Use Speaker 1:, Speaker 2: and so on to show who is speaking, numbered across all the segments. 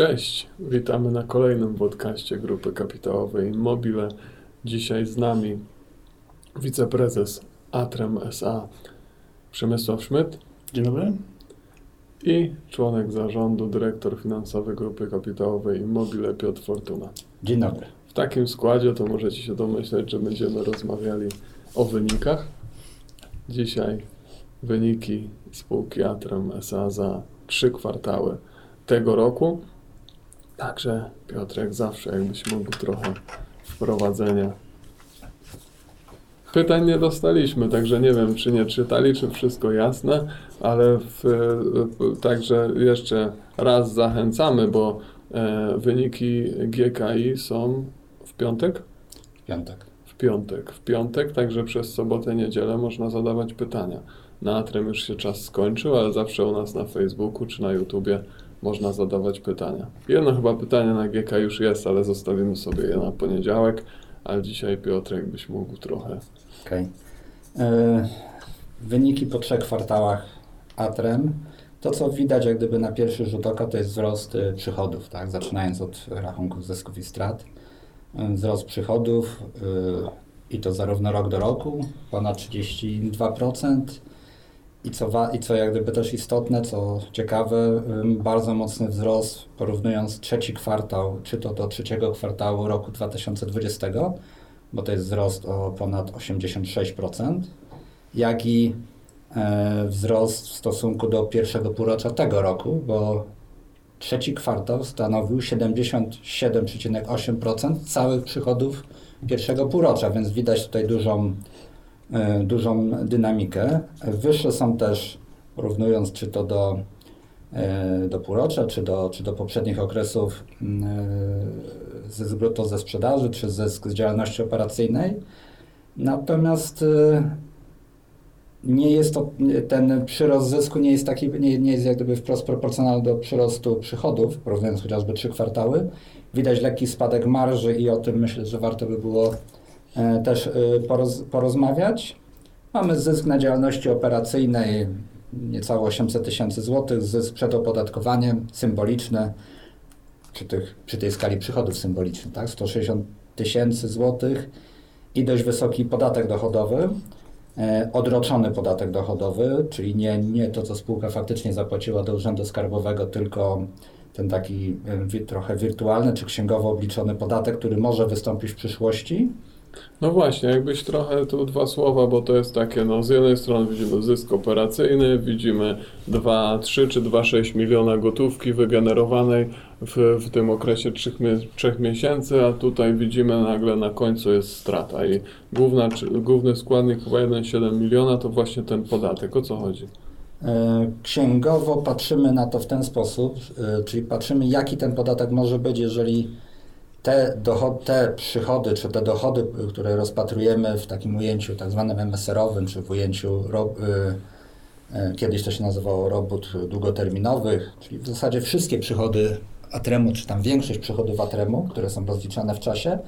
Speaker 1: Cześć, witamy na kolejnym podcaście Grupy Kapitałowej Immobile. Dzisiaj z nami wiceprezes Atrem SA Przemysław Szmyt.
Speaker 2: Dzień dobry.
Speaker 1: I członek zarządu, dyrektor finansowy Grupy Kapitałowej Immobile Piotr Fortuna.
Speaker 2: Dzień dobry.
Speaker 1: W takim składzie to możecie się domyśleć, że będziemy rozmawiali o wynikach. Dzisiaj wyniki spółki Atrem SA za trzy kwartały tego roku. Także Piotr, jak zawsze, jakbyś mógł trochę wprowadzenia. Pytań nie dostaliśmy, także nie wiem, czy nie czytali, czy wszystko jasne, ale w, także jeszcze raz zachęcamy, bo e, wyniki GKI są w piątek?
Speaker 2: W piątek.
Speaker 1: W piątek. W piątek, także przez sobotę, niedzielę można zadawać pytania. Na Atrem już się czas skończył, ale zawsze u nas na Facebooku czy na YouTubie można zadawać pytania. Jedno chyba pytanie na GK już jest, ale zostawimy sobie je na poniedziałek, ale dzisiaj Piotrek byś mógł trochę.
Speaker 2: Okej. Okay. Wyniki po trzech kwartałach ATREM. To, co widać jak gdyby na pierwszy rzut oka, to jest wzrost y, przychodów, tak? zaczynając od rachunków zysków i strat. Y, wzrost przychodów y, i to zarówno rok do roku, ponad 32%, i co, wa- I co jak gdyby też istotne, co ciekawe, bardzo mocny wzrost porównując trzeci kwartał, czy to do trzeciego kwartału roku 2020, bo to jest wzrost o ponad 86%, jak i e, wzrost w stosunku do pierwszego półrocza tego roku, bo trzeci kwartał stanowił 77,8% całych przychodów pierwszego półrocza, więc widać tutaj dużą dużą dynamikę. Wyższe są też, porównując czy to do, e, do półrocza, czy do, czy do poprzednich okresów, mm, e, zysk brutto ze sprzedaży, czy zysk z działalności operacyjnej. Natomiast nie jest to, ten przyrost zysku nie jest taki, nie, nie jest jak gdyby wprost proporcjonalny do przyrostu przychodów, porównując chociażby trzy kwartały. Widać lekki spadek marży i o tym myślę, że warto by było E, też e, poroz, porozmawiać. Mamy zysk na działalności operacyjnej niecałe 800 tysięcy złotych, zysk przed opodatkowaniem symboliczny, przy, tych, przy tej skali przychodów symbolicznych, tak? 160 tysięcy złotych i dość wysoki podatek dochodowy, e, odroczony podatek dochodowy, czyli nie, nie to, co spółka faktycznie zapłaciła do Urzędu Skarbowego, tylko ten taki trochę wirtualny czy księgowo obliczony podatek, który może wystąpić w przyszłości.
Speaker 1: No właśnie, jakbyś trochę tu dwa słowa, bo to jest takie, no z jednej strony widzimy zysk operacyjny, widzimy 2,3 czy 2,6 miliona gotówki wygenerowanej w, w tym okresie 3, 3 miesięcy, a tutaj widzimy nagle na końcu jest strata i główna, główny składnik chyba 1,7 miliona to właśnie ten podatek. O co chodzi?
Speaker 2: E, księgowo patrzymy na to w ten sposób, e, czyli patrzymy jaki ten podatek może być, jeżeli te, dochod, te przychody, czy te dochody, które rozpatrujemy w takim ujęciu tak zwanym MSR-owym, czy w ujęciu ro, y, y, kiedyś to się nazywało robót długoterminowych, czyli w zasadzie wszystkie przychody Atremu, czy tam większość przychodów Atremu, które są rozliczane w czasie,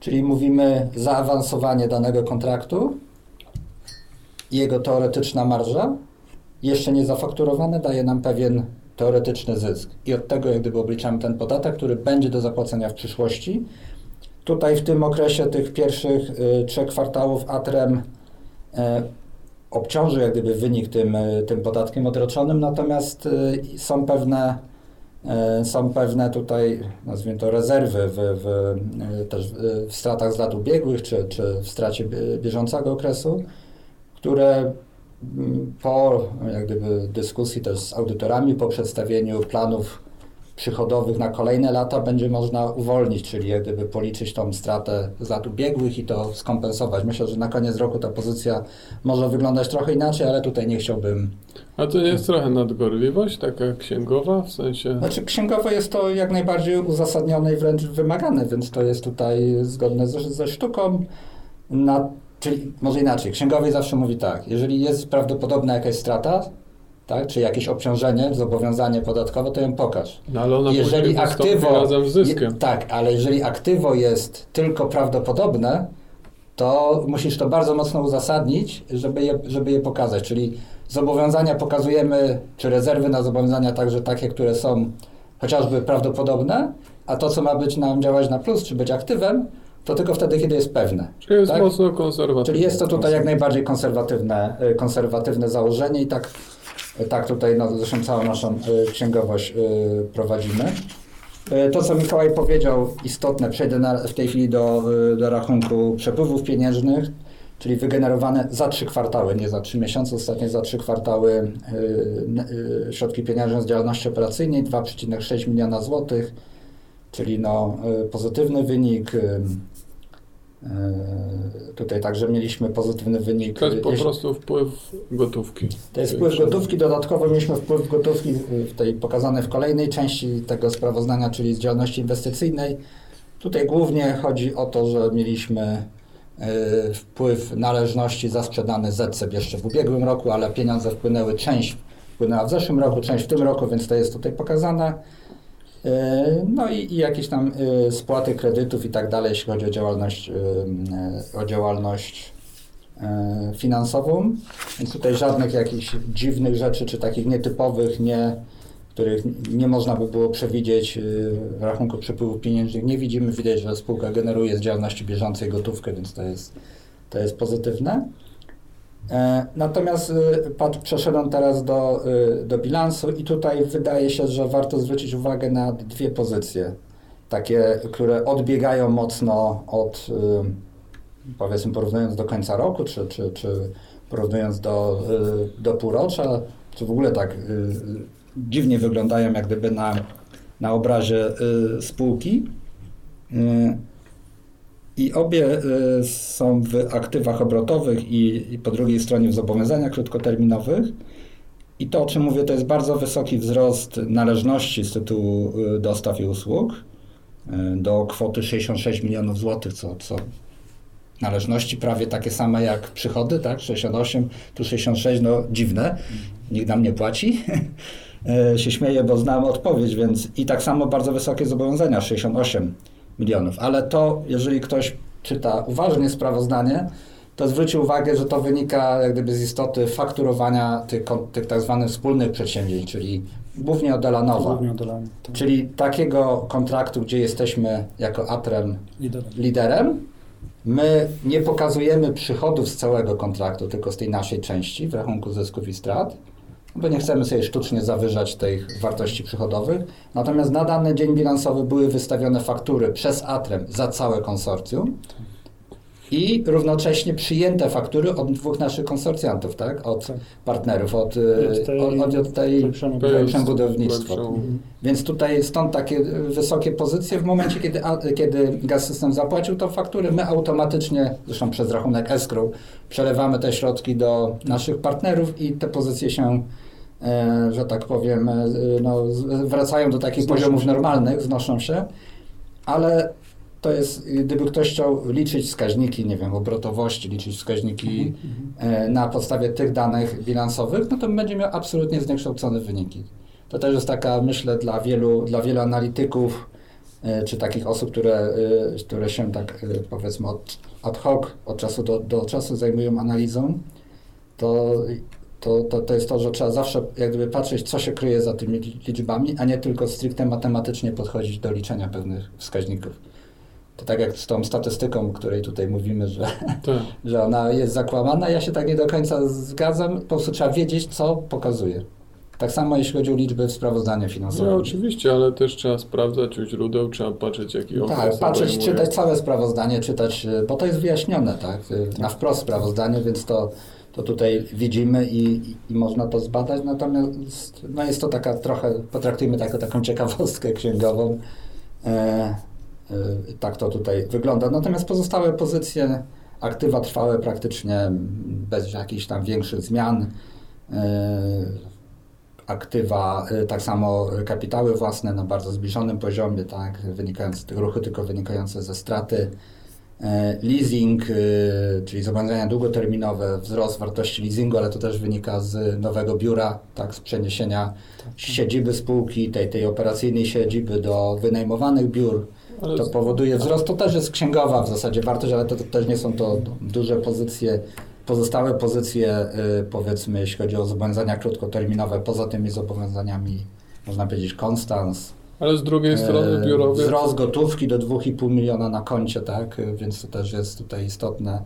Speaker 2: czyli mówimy zaawansowanie danego kontraktu, jego teoretyczna marża, jeszcze nie zafakturowane, daje nam pewien teoretyczny zysk. I od tego jak gdyby obliczamy ten podatek, który będzie do zapłacenia w przyszłości. Tutaj w tym okresie tych pierwszych y, trzech kwartałów ATREM y, obciąży jak gdyby wynik tym, y, tym podatkiem odroczonym, natomiast są pewne są pewne tutaj, nazwijmy to, rezerwy w, w, też w stratach z lat ubiegłych, czy, czy w stracie bieżącego okresu, które po jak gdyby dyskusji też z audytorami, po przedstawieniu planów przychodowych na kolejne lata będzie można uwolnić, czyli jak gdyby policzyć tą stratę z lat ubiegłych i to skompensować. Myślę, że na koniec roku ta pozycja może wyglądać trochę inaczej, ale tutaj nie chciałbym...
Speaker 1: A to nie jest trochę nadgorliwość, taka księgowa, w sensie...
Speaker 2: Znaczy księgowo jest to jak najbardziej uzasadnione i wręcz wymagane, więc to jest tutaj zgodne ze, ze sztuką. Na Czyli może inaczej, księgowy zawsze mówi tak, jeżeli jest prawdopodobna jakaś strata, tak, czy jakieś obciążenie, zobowiązanie podatkowe, to ją pokaż.
Speaker 1: No ale ona jeżeli aktywo razem z zyskiem.
Speaker 2: Je, tak, ale jeżeli aktywo jest tylko prawdopodobne, to musisz to bardzo mocno uzasadnić, żeby je, żeby je pokazać. Czyli zobowiązania pokazujemy, czy rezerwy na zobowiązania także takie, które są chociażby prawdopodobne, a to, co ma być nam działać na plus, czy być aktywem, to tylko wtedy, kiedy jest pewne.
Speaker 1: Czyli jest
Speaker 2: tak?
Speaker 1: mocno konserwatywne.
Speaker 2: Czyli jest to tutaj jak najbardziej konserwatywne, y, konserwatywne założenie i tak, tak tutaj no, zresztą całą naszą y, księgowość prowadzimy. To, co Mikołaj powiedział, istotne, przejdę na, w tej chwili do, do rachunku przepływów pieniężnych, czyli wygenerowane za trzy kwartały, nie za trzy miesiące, ostatnie za trzy kwartały środki pieniężne z działalności operacyjnej 2,6 miliona złotych, czyli no, pozytywny wynik. Y, Tutaj także mieliśmy pozytywny wynik.
Speaker 1: To jest po prostu wpływ gotówki.
Speaker 2: to jest wpływ gotówki. Dodatkowo mieliśmy wpływ gotówki w tej pokazanej w kolejnej części tego sprawozdania, czyli z działalności inwestycyjnej. Tutaj głównie chodzi o to, że mieliśmy y, wpływ należności za sprzedane ZCEP jeszcze w ubiegłym roku, ale pieniądze wpłynęły, część wpłynęła w zeszłym roku, część w tym roku, więc to jest tutaj pokazane. Y, No i, i jakieś tam y, spłaty kredytów i tak dalej, jeśli chodzi o działalność, y, o działalność e, finansową, więc tutaj żadnych jakichś dziwnych rzeczy, czy takich nietypowych, nie, których nie można by było przewidzieć e, w rachunku przepływów pieniężnych nie widzimy. Widać, że spółka generuje z działalności bieżącej gotówkę, więc to jest, to jest pozytywne. E, Natomiast pat- przeszedłem teraz do, e, do bilansu i tutaj wydaje się, że warto zwrócić uwagę na dwie pozycje, takie, które odbiegają mocno od, e, powiedzmy porównując do końca roku, czy, czy, czy porównując do, y, do półrocza, czy w ogóle tak y, y, dziwnie wyglądają jak gdyby na, na obrazie y, spółki. Obie y, są w aktywach obrotowych i, i po drugiej stronie w zobowiązaniach krótkoterminowych. I to, o czym mówię, to jest bardzo wysoki wzrost należności z tytułu y, dostaw i usług y, do kwoty 66 milionów złotych, co, co należności prawie takie same jak przychody, tak? 68, tu 66, no dziwne, nikt nam nie płaci. Się śmieję, bo znam odpowiedź, więc i tak samo bardzo wysokie zobowiązania, 68 milionów. Ale to, jeżeli ktoś czyta uważnie sprawozdanie, to zwróci uwagę, że to wynika jak gdyby z istoty fakturowania tych, tych tak zwanych wspólnych przedsięwzięć, czyli głównie od.
Speaker 3: Głównie odolany. Tak.
Speaker 2: Czyli takiego kontraktu, gdzie jesteśmy jako Atrem
Speaker 3: Liderem.
Speaker 2: liderem. My nie pokazujemy przychodów z całego kontraktu, tylko z tej naszej części w rachunku zysków i strat, bo nie chcemy sobie sztucznie zawyżać tych wartości przychodowych. Natomiast na dany dzień bilansowy były wystawione faktury przez Atrem za całe konsorcjum i równocześnie przyjęte faktury od dwóch naszych konsorcjantów, tak? Od
Speaker 3: Tak.
Speaker 2: partnerów, od, y, od, od tej budownictwo.
Speaker 1: lepszą-
Speaker 2: Więc tutaj stąd takie wysokie pozycje. W momencie, kiedy, a- kiedy Gaz System zapłacił tą fakturę, my automatycznie, zresztą przez rachunek escrow, przelewamy te środki do naszych partnerów i te pozycje się, że tak powiem, e, no, wracają do takich
Speaker 3: Znoszą
Speaker 2: poziomów
Speaker 3: się.
Speaker 2: normalnych, znoszą się, ale to jest, gdyby ktoś chciał liczyć wskaźniki, nie wiem, obrotowości, liczyć wskaźniki e, na podstawie tych danych bilansowych, no to będzie miał absolutnie zniekształcone wyniki. To też jest taka, myślę, dla wielu, dla wielu analityków, e, czy takich osób, które, e, które się tak, e, powiedzmy, od, ad hoc, od czasu do, do czasu zajmują analizą, to, to, to, to jest to, że trzeba zawsze jak gdyby patrzeć, co się kryje za tymi li- liczbami, a nie tylko stricte matematycznie podchodzić do liczenia pewnych wskaźników. To tak jak z tą statystyką, o której tutaj mówimy, że,
Speaker 1: Tak.
Speaker 2: że ona jest zakłamana, ja się tak nie do końca zgadzam. Po prostu trzeba wiedzieć, co pokazuje. Tak samo jeśli chodzi o liczby w sprawozdaniu
Speaker 1: No
Speaker 2: finansowym.
Speaker 1: oczywiście, ale też trzeba sprawdzać u źródeł, trzeba patrzeć jaki okres
Speaker 2: Tak, patrzeć,
Speaker 1: obejmuje.
Speaker 2: czytać całe sprawozdanie, czytać, bo to jest wyjaśnione, tak, na wprost sprawozdanie, więc to, to tutaj widzimy i, i, można to zbadać, natomiast no jest to taka trochę, potraktujmy to jako taką ciekawostkę księgową. E, e, tak to tutaj wygląda. Natomiast pozostałe pozycje, aktywa trwałe praktycznie bez jakichś tam większych zmian. E, aktywa, y, tak samo kapitały własne na bardzo zbliżonym poziomie, tak, wynikające, ruchy tylko wynikające ze straty. E, Leasing, y, czyli zobowiązania długoterminowe, wzrost wartości leasingu, ale to też wynika z nowego biura, tak, z przeniesienia siedziby spółki, tej, tej operacyjnej siedziby do wynajmowanych biur.
Speaker 1: Ale
Speaker 2: To powoduje wzrost. To też jest księgowa w zasadzie wartość, ale to, to też nie są to duże pozycje. Pozostałe pozycje, y, powiedzmy, jeśli chodzi o zobowiązania krótkoterminowe, poza tymi zobowiązaniami, można powiedzieć, konstans,
Speaker 1: Ale z drugiej strony biurowiec...
Speaker 2: Wzrost gotówki do 2,5 miliona na koncie, tak, więc to też jest tutaj istotne.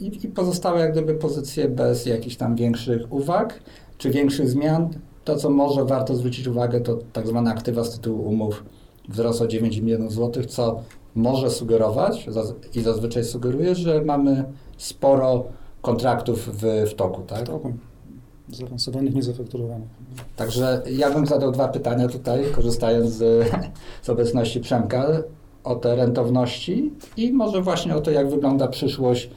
Speaker 2: I, I pozostałe jak gdyby pozycje bez jakichś tam większych uwag czy większych zmian. To, co może warto zwrócić uwagę, to tak zwane aktywa z tytułu umów wzrost o 9 milionów złotych, co może sugerować i zazwyczaj sugeruje, że mamy sporo kontraktów w, w toku, tak? W toku.
Speaker 3: Zaawansowanych, niezafakturowanych.
Speaker 2: Także ja bym zadał dwa pytania tutaj, korzystając z, z obecności Przemka, o te rentowności i może właśnie o to, jak wygląda przyszłość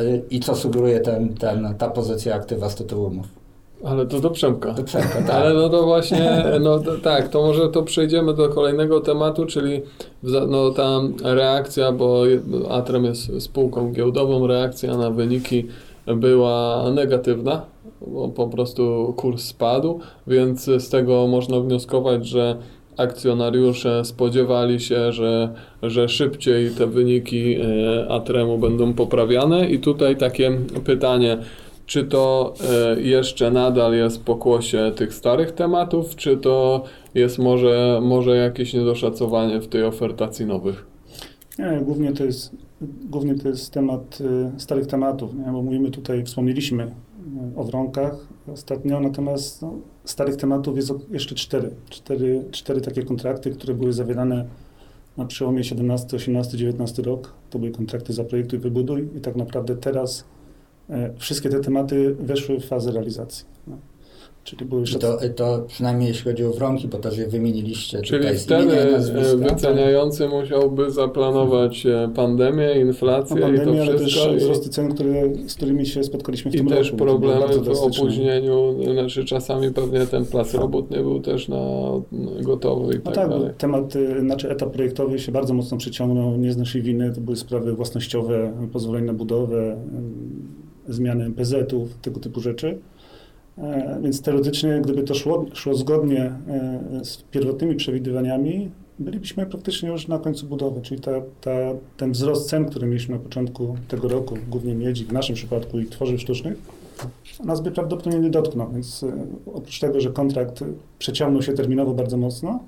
Speaker 2: y, i co sugeruje ten, ten, ta pozycja aktywa z tytułu umów.
Speaker 1: Ale to do Przemka.
Speaker 2: Do Przemka, tak.
Speaker 1: Ale no to właśnie, no to, tak, to może to przejdziemy do kolejnego tematu, czyli no, ta reakcja, bo Atrem jest spółką giełdową, reakcja na wyniki była negatywna, po prostu kurs spadł, więc z tego można wnioskować, że akcjonariusze spodziewali się, że, że szybciej te wyniki e, Atremu będą poprawiane i tutaj takie pytanie, czy to e, jeszcze nadal jest pokłosie tych starych tematów, czy to jest może, może jakieś niedoszacowanie w tej ofertacji nowych?
Speaker 3: Nie, głównie to jest, głównie to jest temat y, starych tematów, nie? bo mówimy tutaj, wspomnieliśmy o wronkach ostatnio, natomiast no, starych tematów jest jeszcze cztery. cztery. Cztery takie kontrakty, które były zawierane na przełomie 17, 18, 19 rok. To były kontrakty za projektu i wybuduj i tak naprawdę teraz E, wszystkie te tematy weszły w fazę realizacji. No.
Speaker 2: Czyli były jeszcze... to, to przynajmniej jeśli chodzi o wronki, bo też je wymieniliście.
Speaker 1: Czyli wtedy e, wyceniający musiałby zaplanować e, pandemię, inflację no, pandemię, i to wszystko.
Speaker 3: Ale też wzrosty cen, które, z którymi się spotkaliśmy w
Speaker 1: I
Speaker 3: tym
Speaker 1: roku.
Speaker 3: I też
Speaker 1: problemy w opóźnieniu, znaczy czasami pewnie ten plac robót nie był też na gotowy i no tak, tak dalej.
Speaker 3: Temat, znaczy etap projektowy się bardzo mocno przyciągnął, nie z naszej winy, to były sprawy własnościowe, pozwolenia na budowę, zmiany MPZ-ów, tego typu rzeczy. E, więc teoretycznie, gdyby to szło, szło zgodnie e, z pierwotnymi przewidywaniami, bylibyśmy praktycznie już na końcu budowy, czyli ta, ta, ten wzrost cen, który mieliśmy na początku tego roku, głównie miedzi, w naszym przypadku i tworzyw sztucznych, nas by prawdopodobnie nie dotknął, więc e, oprócz tego, że kontrakt przeciągnął się terminowo bardzo mocno,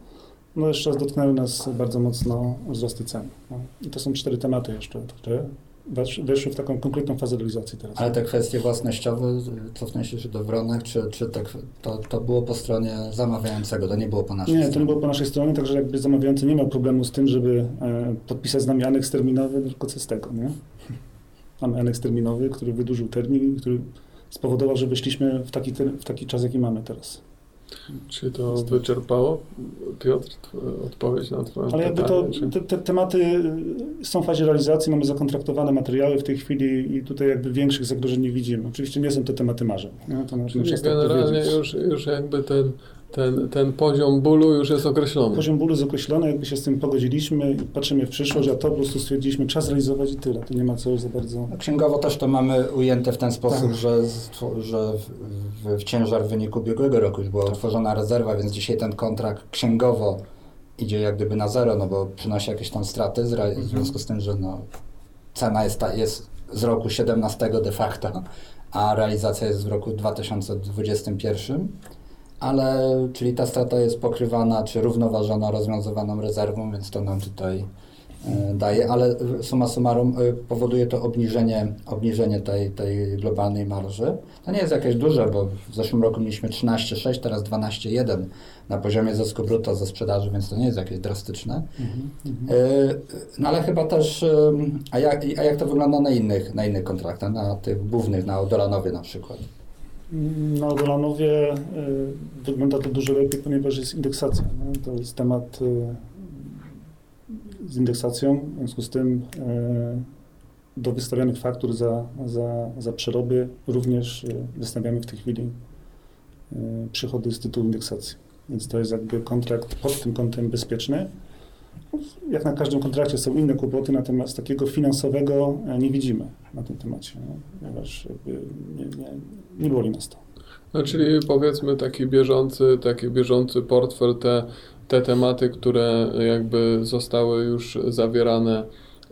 Speaker 3: no jeszcze dotknęły nas bardzo mocno wzrosty cen. No. I to są cztery tematy jeszcze, które weszły w taką konkretną fazę realizacji teraz.
Speaker 2: Ale te kwestie własnościowe, cofnę się do Wronek, czy, czy te, to, to było po stronie zamawiającego, to nie było po naszej
Speaker 3: nie,
Speaker 2: stronie? Nie,
Speaker 3: to nie było po naszej stronie, także jakby zamawiający nie miał problemu z tym, żeby e, podpisać z nami aneks terminowy, tylko co z tego, nie? Mamy aneks terminowy, który wydłużył termin, który spowodował, że wyszliśmy w taki, w taki czas, jaki mamy teraz.
Speaker 1: Czy to wyczerpało, Piotr, odpowiedź na Twoje
Speaker 3: Ale jakby to, te, te, tematy są w fazie realizacji, mamy zakontraktowane materiały w tej chwili i tutaj jakby większych zagrożeń nie widzimy. Oczywiście nie są to tematy marzeń. Nie? To
Speaker 1: Czyli generalnie już, już jakby ten ten, ten poziom bólu już jest określony.
Speaker 3: Poziom bólu jest określony, jakby się z tym pogodziliśmy i patrzymy w przyszłość, a to po prostu stwierdziliśmy, czas realizować i tyle. To nie ma co za bardzo...
Speaker 2: Księgowo też to mamy ujęte w ten sposób, tak. że, że w, w, w, ciężar w wyniku ubiegłego roku już była tak. utworzona rezerwa, więc dzisiaj ten kontrakt księgowo idzie jak gdyby na zero, no bo przynosi jakieś tam straty w mhm. związku z tym, że no, cena jest, ta, jest z roku 17 de facto, a realizacja jest w roku 2021 ale czyli ta strata jest pokrywana czy równoważona rozwiązywaną rezerwą, więc to nam tutaj e, daje, ale suma summarum e, powoduje to obniżenie, obniżenie tej, tej globalnej marży. To nie jest jakieś duże, bo w zeszłym roku mieliśmy 13,6, teraz 12,1 na poziomie zysku brutto ze sprzedaży, więc to nie jest jakieś drastyczne. Mm-hmm. No ale chyba też, a jak, a jak to wygląda na innych, na innych kontraktach, na tych głównych, na Odolanowie na przykład?
Speaker 3: Na Golanowie y, wygląda to dużo lepiej, ponieważ jest indeksacja. To jest temat y, z indeksacją, w związku z tym y, do wystawianych faktur za, za, za przeroby również wystawiamy w tej chwili przychody z tytułu indeksacji. Więc to jest jakby kontrakt pod tym kątem bezpieczny. Jak na każdym kontrakcie są inne kłopoty, natomiast takiego finansowego e, nie widzimy na tym temacie, ponieważ nie, nie, nie boli nas to.
Speaker 1: No, czyli powiedzmy taki bieżący, taki bieżący portfel, te, te tematy, które jakby zostały już zawierane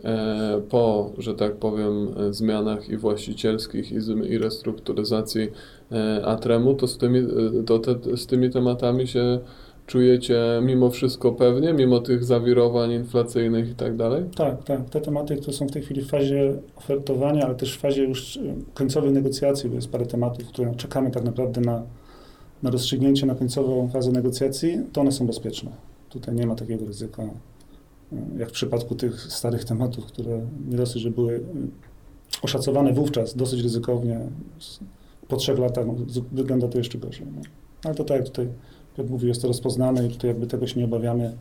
Speaker 1: e, po, że tak powiem, zmianach i właścicielskich i, i restrukturyzacji e, Atremu, to z tymi, to te, z tymi tematami się czujecie mimo wszystko pewnie, mimo tych zawirowań inflacyjnych i tak dalej?
Speaker 3: Tak, tak. Te tematy, które są w tej chwili w fazie ofertowania, ale też w fazie już y, końcowej negocjacji, bo jest parę tematów, które czekamy tak naprawdę na, na rozstrzygnięcie, na końcową fazę negocjacji, to one są bezpieczne. Tutaj nie ma takiego ryzyka, y, jak w przypadku tych starych tematów, które nie dosyć, że były y, oszacowane wówczas dosyć ryzykownie. Po trzech latach no, wygląda to jeszcze gorzej. No. Ale to tak jak tutaj jak mówił, jest to rozpoznane i tutaj jakby tego się nie obawiamy.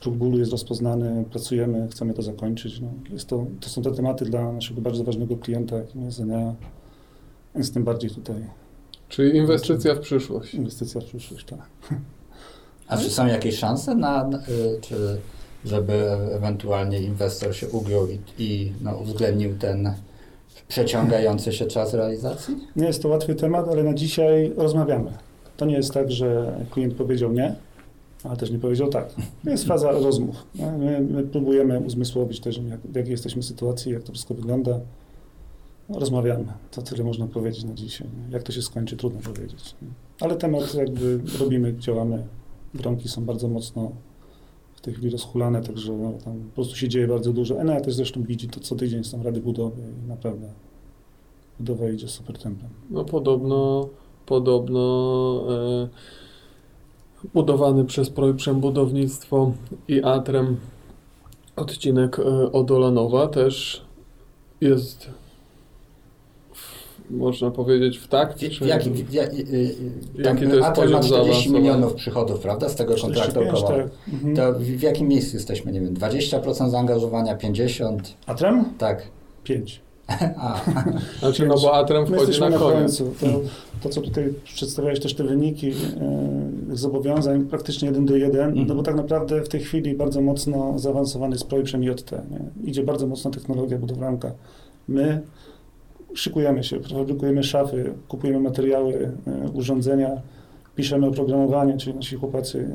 Speaker 3: Próg bólu jest rozpoznany, pracujemy, chcemy to zakończyć. No, jest to, to są te tematy dla naszego bardzo ważnego klienta, jakim jest Enea, więc tym bardziej tutaj.
Speaker 1: Czyli inwestycja w przyszłość.
Speaker 3: Inwestycja w przyszłość, tak.
Speaker 2: A czy są jakieś szanse na, czy żeby ewentualnie inwestor się ugiął i, i no, uwzględnił ten przeciągający się czas realizacji?
Speaker 3: Nie jest to łatwy temat, ale na dzisiaj rozmawiamy. To nie jest tak, że klient powiedział nie, ale też nie powiedział tak. To jest faza rozmów. My, my próbujemy uzmysłowić też, jak, w jakiej jesteśmy sytuacji, jak to wszystko wygląda. No, rozmawiamy. To tyle można powiedzieć na dzisiaj. Jak to się skończy, trudno powiedzieć. Ale temat jakby robimy, działamy. Warunki są bardzo mocno w tej chwili rozhulane, także no, tam po prostu się dzieje bardzo dużo. Enea też zresztą widzi to co tydzień są rady budowy i naprawdę budowa idzie super tempem.
Speaker 1: No podobno podobno e, budowany przez Projprzem Budownictwo i Atrem odcinek e, Odolanowa też jest można powiedzieć w takcie?
Speaker 2: Czy... Jaki, jak, jaki to jest Atrem ma 40 milionów przychodów, prawda, z tego kontraktu około. Tak. Mhm. To w, w, jakim miejscu jesteśmy? Nie wiem, 20% zaangażowania, 50%?
Speaker 3: Atrem?
Speaker 2: Tak.
Speaker 3: 5.
Speaker 1: A. Znaczy, no bo Atrem wchodzi na, na koniec.
Speaker 3: To, to, co tutaj przedstawiałeś też te wyniki e, zobowiązań, praktycznie jeden do jeden, no bo tak naprawdę w tej chwili bardzo mocno zaawansowany jest projekt JT. Nie? Idzie bardzo mocno technologia budowlanka. My szykujemy się, produkujemy szafy, kupujemy materiały, e, urządzenia, piszemy oprogramowanie, czyli nasi chłopacy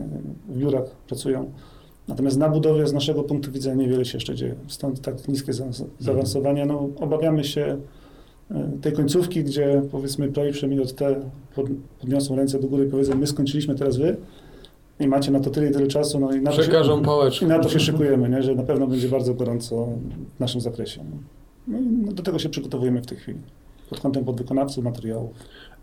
Speaker 3: w biurach pracują Natomiast na budowie z naszego punktu widzenia niewiele się jeszcze dzieje. Stąd tak niskie zaawansowanie. No, obawiamy się e, tej końcówki, gdzie powiedzmy projekt JT podniosą ręce do góry i powiedzą, my skończyliśmy, teraz wy i macie na to tyle i tyle czasu. No i na
Speaker 1: Przekażą
Speaker 3: to się, I na to się szykujemy, nie? że na pewno będzie bardzo gorąco w naszym zakresie. No i no, do tego się przygotowujemy w tej chwili pod kątem podwykonawców, materiałów.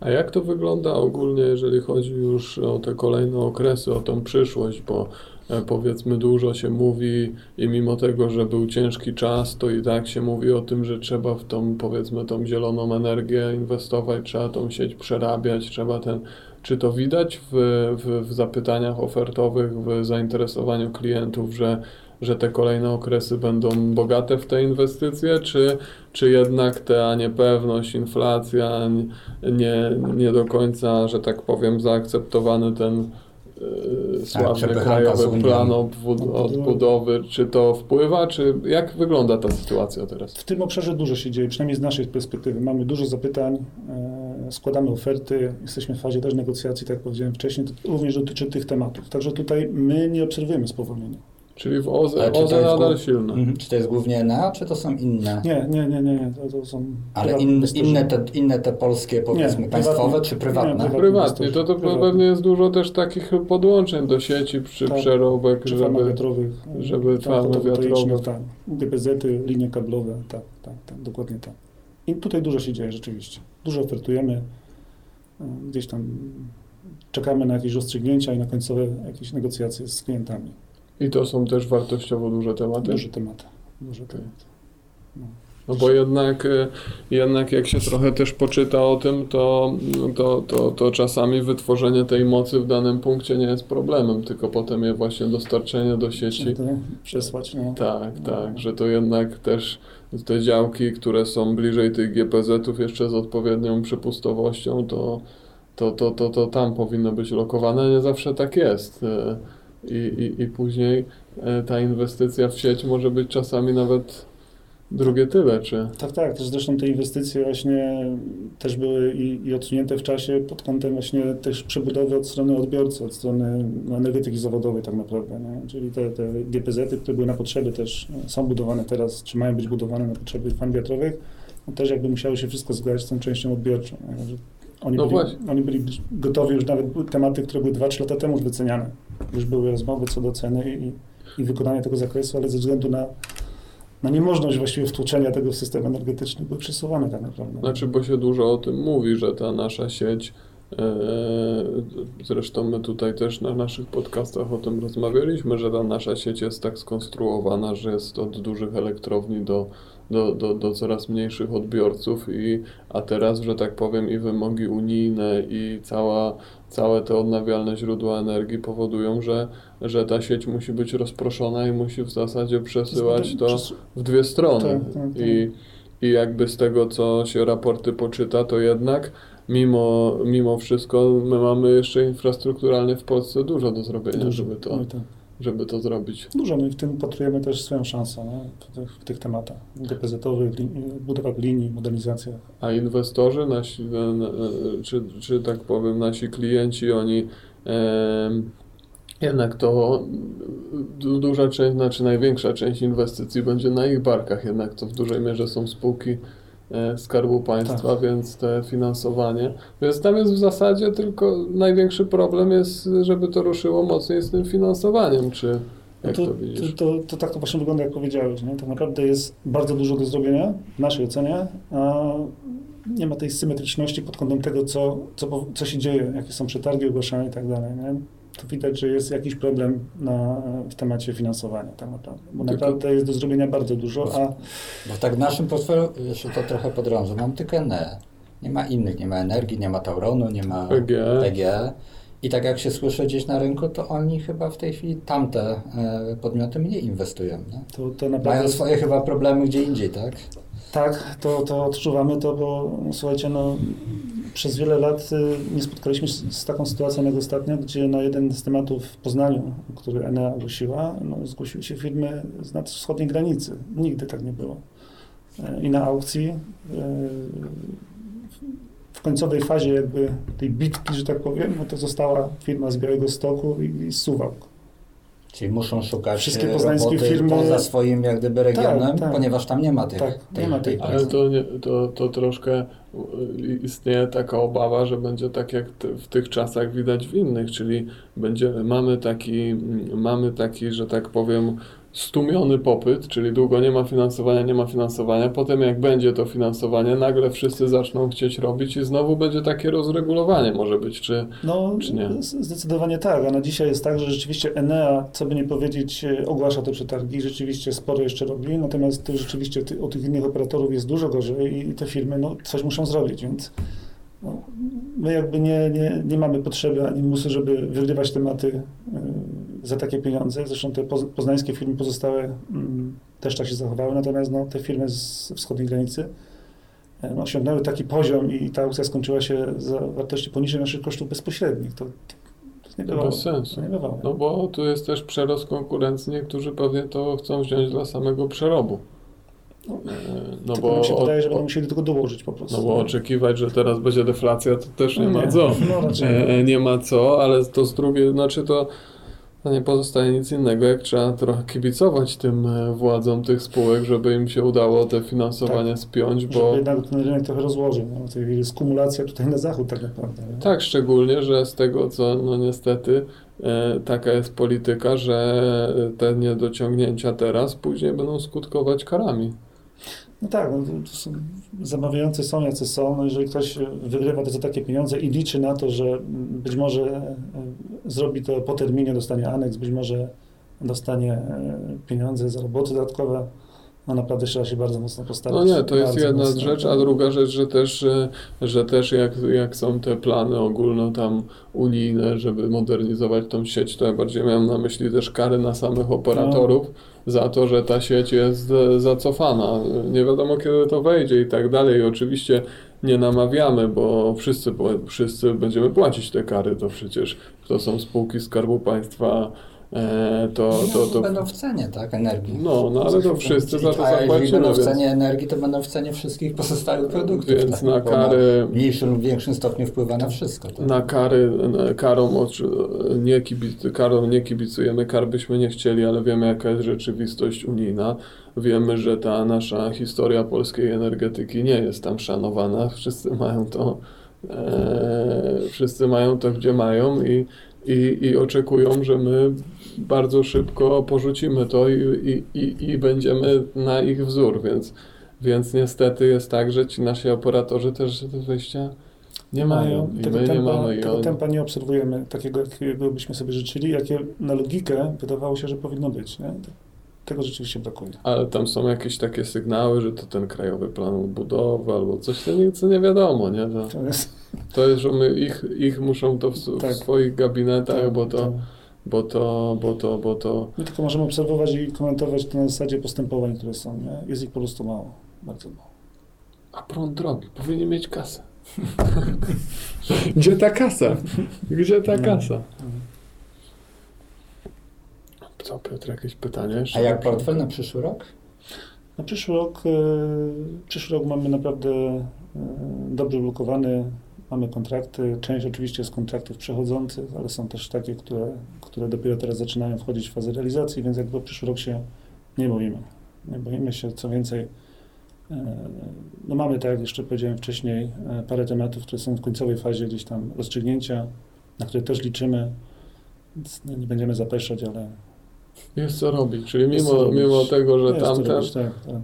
Speaker 1: A jak to wygląda ogólnie, jeżeli chodzi już o te kolejne okresy, o tą przyszłość, bo E, powiedzmy dużo się mówi i mimo tego, że był ciężki czas, to i tak się mówi o tym, że trzeba w tą powiedzmy tą zieloną energię inwestować, trzeba tą sieć przerabiać, trzeba ten czy to widać w, w, w zapytaniach ofertowych, w zainteresowaniu klientów, że, że te kolejne okresy będą bogate w te inwestycje, czy, czy jednak ta niepewność, inflacja, nie, nie do końca, że tak powiem, zaakceptowany ten E, sławny tak, krajowy plan odbudowy, czy to wpływa, czy jak wygląda ta sytuacja teraz?
Speaker 3: W tym obszarze dużo się dzieje, przynajmniej z naszej perspektywy. Mamy dużo zapytań, e, składamy oferty, jesteśmy w fazie też negocjacji, tak jak powiedziałem wcześniej, to również dotyczy tych tematów. Także tutaj my nie obserwujemy spowolnienia.
Speaker 1: Czyli w OZE, OZE nadal silne.
Speaker 2: Mhm. Czy to jest głównie ENA, czy to są inne?
Speaker 3: Nie, nie, nie, nie. To, to są
Speaker 2: Ale in, inne, te, inne te polskie, powiedzmy, nie, państwowe czy prywatne?
Speaker 1: Nie, prywatnie. To, to prywatnie. pewnie jest dużo też takich podłączeń do sieci przy tak, przerobek,
Speaker 3: przy żeby, wiatrowych,
Speaker 1: żeby farmy wiatrowe.
Speaker 3: Tak, DPZ-y, linie kablowe, tak, tak, tak, dokładnie tak. I tutaj dużo się dzieje rzeczywiście. Dużo ofertujemy, e, gdzieś tam czekamy na jakieś rozstrzygnięcia i na końcowe jakieś negocjacje z klientami.
Speaker 1: I to są też wartościowo duże tematy?
Speaker 3: Duże tematy. Duże tematy.
Speaker 1: No. no bo jednak, e, jednak jak się trochę też poczyta o tym, to, to, to, to czasami wytworzenie tej mocy w danym punkcie nie jest problemem, tylko potem je właśnie dostarczenie do sieci.
Speaker 3: Przesłać. No.
Speaker 1: Tak, no. tak, że to jednak też te działki, które są bliżej tych GPZ-ów jeszcze z odpowiednią przepustowością, to, to, to, to, to tam powinno być lokowane. Nie zawsze tak jest. I, i, i później e, ta inwestycja w sieć może być czasami nawet drugie tyle, czy...
Speaker 3: Tak, tak, też zresztą te inwestycje właśnie też były i, i odsunięte w czasie pod kątem właśnie też przebudowy od strony odbiorcy, od strony no, energetyki zawodowej tak naprawdę, nie? czyli te, te GPZ-y, które były na potrzeby też, no, są budowane teraz, czy mają być budowane na potrzeby farm wiatrowych, no, też jakby musiały się wszystko zgrać z tą częścią odbiorczą. Nie? Oni,
Speaker 1: No
Speaker 3: byli,
Speaker 1: właśnie.
Speaker 3: oni byli gotowi już nawet tematy, które były 2-3 lata temu już wyceniane. Już były rozmowy co do ceny i, i wykonania tego zakresu, ale ze względu na, na niemożność właściwie wtłoczenia tego w system energetyczny były przesuwane tak naprawdę.
Speaker 1: Znaczy, bo się dużo o tym mówi, że ta nasza sieć, e, zresztą my tutaj też na naszych podcastach o tym rozmawialiśmy, że ta nasza sieć jest tak skonstruowana, że jest od dużych elektrowni do, do, do, do coraz mniejszych odbiorców, i, a teraz, że tak powiem, i wymogi unijne, i cała, całe te odnawialne źródła energii powodują, że, że ta sieć musi być rozproszona i musi w zasadzie przesyłać to w dwie strony.
Speaker 3: Tak, tak, tak.
Speaker 1: I, I jakby z tego, co się raporty poczyta, to jednak mimo, mimo wszystko my mamy jeszcze infrastrukturalnie w Polsce dużo do zrobienia,
Speaker 3: Dużo.
Speaker 1: żeby, to. Żeby to zrobić.
Speaker 3: Dużo, my w tym patrujemy też swoją szansę nie? W, tych, w tych tematach DPZ-owych, lin- budowach linii, modernizacjach.
Speaker 1: A inwestorzy, nasi, e, e, czy, czy tak powiem, nasi klienci, oni em, jednak to du- duża część, znaczy największa część inwestycji będzie na ich barkach, jednak to w dużej mierze są spółki e, Skarbu Państwa, więc te finansowanie. Więc tam jest w zasadzie tylko największy problem jest, żeby to ruszyło mocniej z tym finansowaniem, czy
Speaker 3: No
Speaker 1: jak
Speaker 3: to,
Speaker 1: to
Speaker 3: to,
Speaker 1: widzisz?
Speaker 3: to, to tak to właśnie wygląda, jak powiedziałeś. Nie? Tak naprawdę jest bardzo dużo do zrobienia w naszej ocenie, a nie ma tej symetryczności pod kątem tego, co, co, co się dzieje, jakie są przetargi ogłaszane i tak dalej. Nie? To widać, że jest jakiś problem na, w temacie finansowania tak naprawdę. Bo
Speaker 1: Tylko-
Speaker 3: naprawdę jest do zrobienia bardzo dużo, a
Speaker 2: Bo tak w naszym portfelu, jeszcze to trochę podrążę, mam tylko Enea. Nie ma innych, nie ma energii, nie ma Tauronu, nie ma
Speaker 1: PGE.
Speaker 2: PGE. I tak jak się słyszy gdzieś na rynku, to oni chyba w tej chwili tamte e, podmioty mniej inwestują. Nie?
Speaker 3: to, to naprawdę...
Speaker 2: Mają swoje chyba problemy gdzie indziej, tak?
Speaker 3: Tak, to, to odczuwamy to, bo słuchajcie, no, przez wiele lat y, nie spotkaliśmy się z, taką sytuacją jak ostatnio, gdzie na jeden z tematów w Poznaniu, który Enea ogłosiła, no, zgłosiły się firmy z nad wschodniej granicy. Nigdy tak nie było. E, I na aukcji e, w końcowej fazie jakby tej bitki, że tak powiem, no to została firma z Białego Stoku i, i Suwałk.
Speaker 2: Czyli muszą szukać
Speaker 3: Wszystkie
Speaker 2: e,
Speaker 3: poznańskie firmy-
Speaker 2: poza swoim jak gdyby regionem,
Speaker 3: Tak, tak.
Speaker 2: ponieważ tam nie ma tych,
Speaker 3: Tak, nie ma tej
Speaker 1: Ale to, to, to troszkę istnieje taka obawa, że będzie tak jak w tych czasach widać w innych, czyli będzie, mamy taki, mamy taki, że tak powiem, stumiony popyt, czyli długo nie ma finansowania, nie ma finansowania, potem jak będzie to finansowanie, nagle wszyscy zaczną chcieć robić i znowu będzie takie rozregulowanie może być, czy
Speaker 3: No,
Speaker 1: Czy nie?
Speaker 3: zdecydowanie tak, a na dzisiaj jest tak, że rzeczywiście Enea, co by nie powiedzieć, e, ogłasza te przetargi, rzeczywiście sporo jeszcze robi, natomiast to rzeczywiście ty, u tych innych operatorów jest dużo gorzej i te firmy no, coś muszą zrobić, więc no, my jakby nie, nie, nie mamy potrzeby ani musu, żeby wygrywać tematy e, za takie pieniądze, zresztą te poz- poznańskie firmy pozostałe mm, też tak się zachowały, natomiast no, te firmy z wschodniej granicy e, no, osiągnęły taki poziom i ta aukcja skończyła się za wartości poniżej naszych kosztów bezpośrednich. To, to, nie bywało.
Speaker 1: bez sensu. No bo tu jest też przerost konkurencji, niektórzy pewnie to chcą wziąć dla samego przerobu.
Speaker 3: No,
Speaker 1: E, No bo,
Speaker 3: mi się wydaje, że będą musieli tylko dołożyć po prostu.
Speaker 1: No bo oczekiwać, że teraz będzie deflacja, to też nie,
Speaker 3: No
Speaker 1: ma
Speaker 3: nie.
Speaker 1: co.
Speaker 3: No.
Speaker 1: E, nie ma co, ale to z drugiej, znaczy to no nie pozostaje nic innego, jak trzeba trochę kibicować tym e, władzom tych spółek, żeby im się udało te finansowanie spiąć,
Speaker 3: Żeby
Speaker 1: bo
Speaker 3: jednak ten rynek trochę rozłożył. No, jest kumulacja tutaj na zachód tak naprawdę. Nie?
Speaker 1: tak, szczególnie, że z tego co no niestety e, taka jest polityka, że te niedociągnięcia teraz później będą skutkować karami.
Speaker 3: No tak, no, są, zamawiający są jacy są. No, jeżeli ktoś wygrywa to za takie pieniądze i liczy na to, że być może e, zrobi to po terminie, dostanie aneks, być może dostanie e, pieniądze za roboty dodatkowe, no naprawdę trzeba się bardzo mocno postarać.
Speaker 1: No nie, to jest jedna
Speaker 3: mocno.
Speaker 1: rzecz, a druga rzecz, że też, e, że też jak, jak są te plany ogólno tam unijne, żeby modernizować tą sieć, to ja bardziej miałem na myśli też kary na samych operatorów za to, że ta sieć jest e, zacofana. Nie wiadomo kiedy to wejdzie i tak dalej. Oczywiście nie namawiamy, bo wszyscy, wszyscy będziemy płacić te kary, to przecież to są spółki Skarbu Państwa, to, to, to,
Speaker 2: Będą w cenie, tak, energii.
Speaker 1: no, no ale to wszyscy za to zapłacimy,
Speaker 2: będą w
Speaker 1: więc,
Speaker 2: cenie energii, to będą w cenie wszystkich pozostałych produktów.
Speaker 1: więc
Speaker 2: tak?
Speaker 1: na kary...
Speaker 2: w mniejszym lub większym stopniu wpływa na wszystko. Tak?
Speaker 1: Na kary, karą nie, kibic, karą nie kibicujemy, kar byśmy nie chcieli, ale wiemy jaka jest rzeczywistość unijna. Wiemy, że ta nasza historia polskiej energetyki nie jest tam szanowana. Wszyscy mają to e, wszyscy mają to, gdzie mają i, i, i oczekują, że my bardzo szybko porzucimy to i, i, i, będziemy na ich wzór, więc, więc niestety jest tak, że ci nasi operatorzy też te wyjścia nie mają i
Speaker 3: tego
Speaker 1: my
Speaker 3: tempa,
Speaker 1: nie mamy. I
Speaker 3: tego
Speaker 1: oni,
Speaker 3: tempa nie obserwujemy takiego, jakiego byśmy sobie życzyli, jakie na logikę wydawało się, że powinno być. Nie? Tego rzeczywiście brakuje.
Speaker 1: ale tam są jakieś takie sygnały, że to ten krajowy plan odbudowy albo coś, to nic nie wiadomo, nie? To,
Speaker 3: To jest,
Speaker 1: to jest, że my ich, ich muszą to w, w
Speaker 3: Tak.
Speaker 1: swoich gabinetach,
Speaker 3: tak,
Speaker 1: bo to, bo to, bo to, bo to,
Speaker 3: My tylko możemy obserwować i komentować to na zasadzie postępowań, które są. Nie? Jest ich po prostu mało. Bardzo mało.
Speaker 1: a prąd drogi, powinien mieć kasę. Gdzie ta kasa? Gdzie ta kasa? Co, Piotr, jakieś pytanie jeszcze?
Speaker 2: A jak portfel na przyszły rok?
Speaker 3: Na przyszły rok, e, przyszły rok mamy naprawdę e, dobrze blokowany. Mamy kontrakty. Część oczywiście z kontraktów przechodzących, ale są też takie, które, które dopiero teraz zaczynają wchodzić w fazę realizacji, więc jakby przyszły rok się nie boimy. Nie boimy się, co więcej, e, no mamy, tak jak jeszcze powiedziałem wcześniej, e, parę tematów, które są w końcowej fazie gdzieś tam rozstrzygnięcia, na które też liczymy, więc no, nie będziemy zapeszać, ale
Speaker 1: Jest co robić, czyli
Speaker 3: Jest
Speaker 1: mimo,
Speaker 3: robić.
Speaker 1: mimo tego, że tamten...
Speaker 3: tak, tak.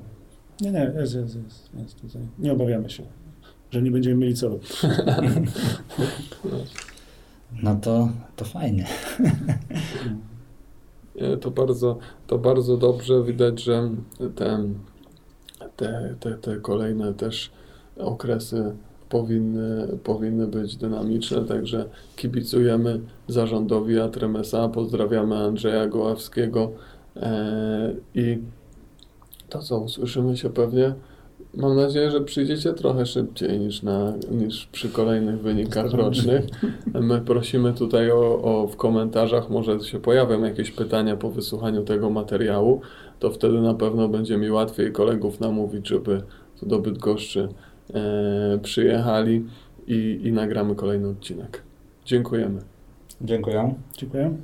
Speaker 3: Nie, nie, jest, jest, jest, jest tutaj. Nie obawiamy się, że nie będziemy mieli co robić.
Speaker 2: No to, to fajnie.
Speaker 1: Nie, To bardzo, to bardzo dobrze widać, że te, te, te, te kolejne też okresy powinny, powinny być dynamiczne, także kibicujemy zarządowi Atremesa, pozdrawiamy Andrzeja Goławskiego e, i to co, usłyszymy się pewnie. Mam nadzieję, że przyjdziecie trochę szybciej niż, na, niż przy kolejnych wynikach rocznych. My prosimy tutaj o, o w komentarzach, może się pojawią jakieś pytania po wysłuchaniu tego materiału, to wtedy na pewno będzie mi łatwiej kolegów namówić, żeby tu do Bydgoszczy e, przyjechali i, i nagramy kolejny odcinek. Dziękujemy.
Speaker 2: Dziękuję.
Speaker 3: Dziękuję.